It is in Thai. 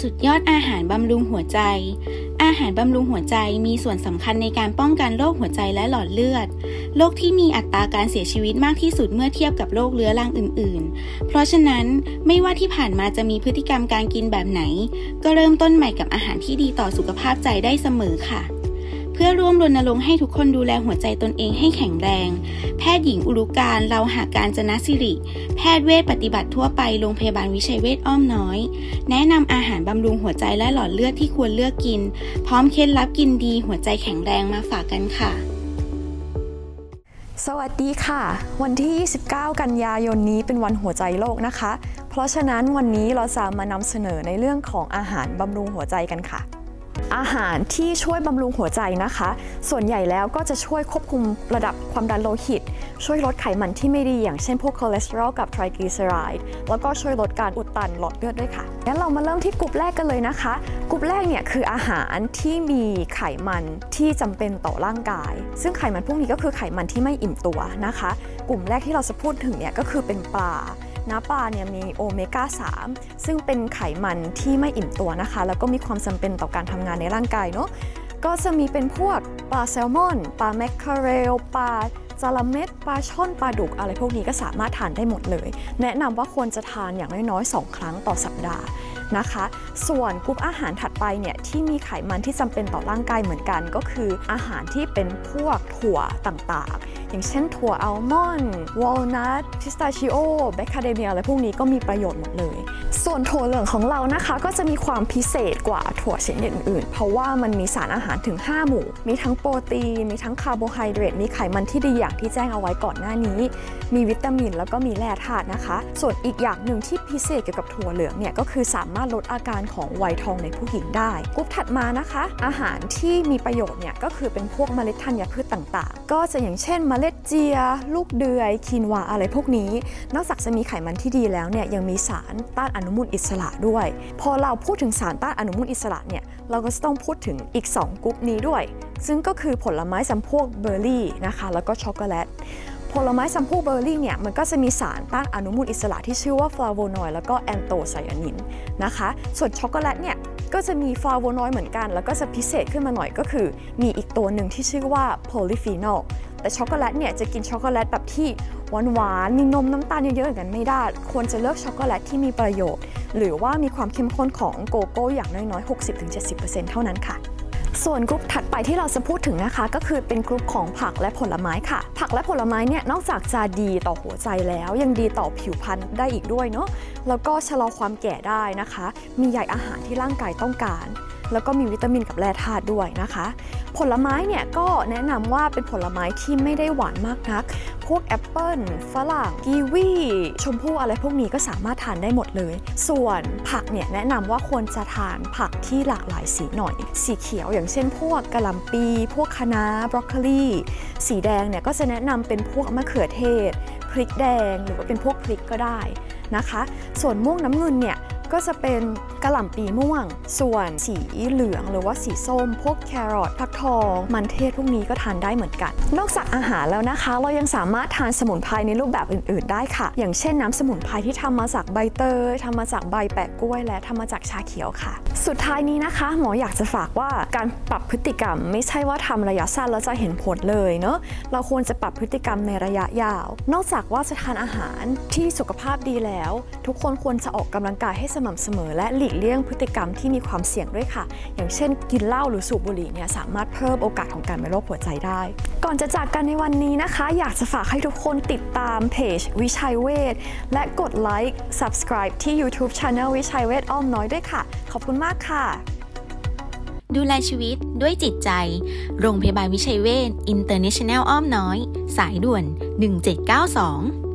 สุดยอดอาหารบำรุงหัวใจ อาหารบำรุงหัวใจมีส่วนสำคัญในการป้องกันโรคหัวใจและหลอดเลือด โรคที่มีอัตราการเสียชีวิตมากที่สุดเมื่อเทียบกับโรคเรื้อรังอื่น ๆ เพราะฉะนั้นไม่ว่าที่ผ่านมาจะมีพฤติกรรมการกินแบบไหน ก็เริ่มต้นใหม่กับอาหารที่ดีต่อสุขภาพใจได้เสมอค่ะ เพื่อร่วมรณรงค์ให้ทุกคนดูแลหัวใจตนเองให้แข็งแรง แพทย์หญิงอุรุการเราหาการจนะสิริ แพทย์เวชปฏิบัติทั่วไปโรงพยาบาลวิชัยเวชอ้อมน้อย แนะนำอาหารบำรุงหัวใจและหลอดเลือดที่ควรเลือกกิน พร้อมเคล็ดลับกินดีหัวใจแข็งแรงมาฝากกันค่ะสวัสดีค่ะ วันที่ 29 กันยายนนี้เป็นวันหัวใจโลกนะคะ เพราะฉะนั้นวันนี้เราจะมานำเสนอในเรื่องของอาหารบำรุงหัวใจกันค่ะ อาหารที่ช่วยบำรุงหัวใจนะคะ ส่วนใหญ่แล้วก็จะช่วยควบคุมระดับความดันโลหิต ช่วยลดไขมันที่ไม่ดีอย่างเช่นพวกคอเลสเตอรอลกับไทรกลีเซอไรด์แล้วก็ช่วยลดการอุดตันหลอดเลือดด้วยค่ะงั้นเรามาเริ่มที่กลุ่มแรกกันเลยนะคะ กลุ่มแรกเนี่ยคืออาหารที่มีไขมันที่จำเป็นต่อร่างกาย ซึ่งไขมันพวกนี้ก็คือไขมันที่ไม่อิ่มตัวนะคะ กลุ่มแรกที่เราจะพูดถึงเนี่ยก็คือเป็นปลา น้ำปลาเนี่ยมีโอเมก้า 3 ซึ่งเป็นไขมันที่ไม่อิ่มตัวนะคะ แล้วก็มีความจำเป็นต่อการทำงานในร่างกายเนาะก็จะมีเป็นพวกปลาแซลมอน ปลาแมคคาเรล ปลาจระเม็ด ปลาช่อน ปลาดุก อะไรพวกนี้ก็สามารถทานได้หมดเลย แนะนำว่าควรจะทานอย่างน้อยๆ 2 ครั้งต่อสัปดาห์นะคะ ส่วนกลุ่มอาหารถัดไปเนี่ยที่มีไขมันที่จำเป็นต่อร่างกายเหมือนกัน ก็คืออาหารที่เป็นพวกถั่วต่างๆ อย่างเช่นถั่วอัลมอนด์วอลนัทพิสตาชิโอแมคคาเดเมียอะไรพวกนี้ก็มีประโยชน์หมดเลย ส่วนถั่วเหลืองของเรานะคะก็จะมีความพิเศษกว่าถั่วชนิดอื่นๆเพราะว่ามันมีสารอาหารถึง 5 หมู่ มีทั้งโปรตีน มีทั้งคาร์โบไฮเดรตมีไขมันที่ดีอย่างที่แจ้งเอาไว้ก่อนหน้านี้ มีวิตามินแล้วก็มีแร่ธาตุนะคะ ส่วนอีกอย่างหนึ่งที่พิเศษเกี่ยวกับถั่วเหลืองเนี่ยก็คือสามารถลดอาการของของวัยทองในผู้หญิงได้กลุ่มถัดมานะคะ อาหารที่มีประโยชน์เนี่ยก็คือเป็นพวกเมล็ดธัญพืชต่างๆ ก็จะอย่างเช่นเมล็ดเจีย ลูกเดือยคีนวาอะไรพวกนี้ นอกจากจะมีไขมันที่ดีแล้วเนี่ยยังมีสารต้านอนุมูลอิสระด้วย พอเราพูดถึงสารต้านอนุมูลอิสระเนี่ยเราก็จะต้องพูดถึงอีก 2กลุ่มนี้ด้วย ซึ่งก็คือผลไม้จำพวกเบอร์รี่นะคะแล้วก็ช็อกโกแลตผลไม้จำพวกเบอร์รี่เนี่ยมันก็จะมีสารต้านอนุมูลอิสระที่ชื่อว่าฟลาโวนอยด์แล้วก็แอนโตไซยานินนะคะ ส่วนช็อกโกแลตเนี่ย ก็จะมีฟลาโวนอยด์เหมือนกัน แล้วก็จะพิเศษขึ้นมาหน่อยก็คือ มีอีกตัวหนึ่งที่ชื่อว่าโพลิฟีนอลแต่ช็อกโกแลตเนี่ยจะกินช็อกโกแลตแบบที่หวานหวานมีนมน้ำตาลเยอะๆอย่างนั้นไม่ได้ ควรจะเลือกช็อกโกแลตที่มีประโยชน์ หรือว่ามีความเข้มข้นของโกโก้อย่างน้อยๆ 60-70%เท่านั้นค่ะ ส่วนกลุ่มถัดไปที่เราจะพูดถึงนะคะ ก็คือเป็นกลุ่มของผักและผลไม้ค่ะ ผักและผลไม้เนี่ยนอกจากจะดีต่อหัวใจแล้ว ยังดีต่อผิวพรรณได้อีกด้วยเนาะแล้วก็ชะลอความแก่ได้นะคะ มีใยอาหารที่ร่างกายต้องการ แล้วก็มีวิตามินกับแร่ธาตุด้วยนะคะ ผลไม้เนี่ยก็แนะนำว่าเป็นผลไม้ที่ไม่ได้หวานมากนัก พวกแอปเปิลฝรั่งกีวีชมพู่อะไรพวกนี้ก็สามารถทานได้หมดเลย ส่วนผักเนี่ยแนะนำว่าควรจะทานผักที่หลากหลายสีหน่อย สีเขียวอย่างเช่น พวกกะหล่ำปี พวกคะน้าบรอกโคลีสีแดงเนี่ยก็จะแนะนำเป็นพวกมะเขือเทศพริกแดงหรือว่าเป็นพวกพริกก็ได้นะคะ ส่วนม่วงน้ำเงินเนี่ย ก็จะเป็นกระหล่ำปีม่วง ส่วนสีเหลืองหรือว่าสีส้ม พวกแครอทผักทอง มันเทศพวกนี้ก็ทานได้เหมือนกัน นอกจากอาหารแล้วนะคะ เรายังสามารถทานสมุนไพรในรูปแบบอื่น ๆ ได้ค่ะ อย่างเช่นน้ำสมุนไพรที่ทำมาจากใบเตยทำมาจากใบแปะกล้วย และทำมาจากชาเขียวค่ะ สุดท้ายนี้นะคะ หมออยากจะฝากว่าการปรับพฤติกรรม ไม่ใช่ว่าทำระยะสั้นแล้วจะเห็นผลเลยเนาะเราควรจะปรับพฤติกรรมในระยะยาว นอกจากว่าจะทานอาหารที่สุขภาพดีแล้ว ทุกคนควรจะออกกำลังกายให้สม่ำเสมอ และหลีกเลี่ยงพฤติกรรมที่มีความเสี่ยงด้วยค่ะ อย่างเช่น กินเหล้าหรือสูบบุหรี่เนี่ยสามารถเพิ่มโอกาสของการเป็นโรคหัวใจได้ ก่อนจะจากกันในวันนี้นะคะ อยากจะฝากให้ทุกคนติดตามเพจวิชัยเวทและกดไลค์ subscribe ที่ YouTube Channel วิชัยเวทอ้อมน้อยด้วยค่ะ ขอบคุณมากค่ะดูแลชีวิตด้วยจิตใจ โรงพยาบาลวิชัยเวท International อ้อมน้อย สายด่วน 1792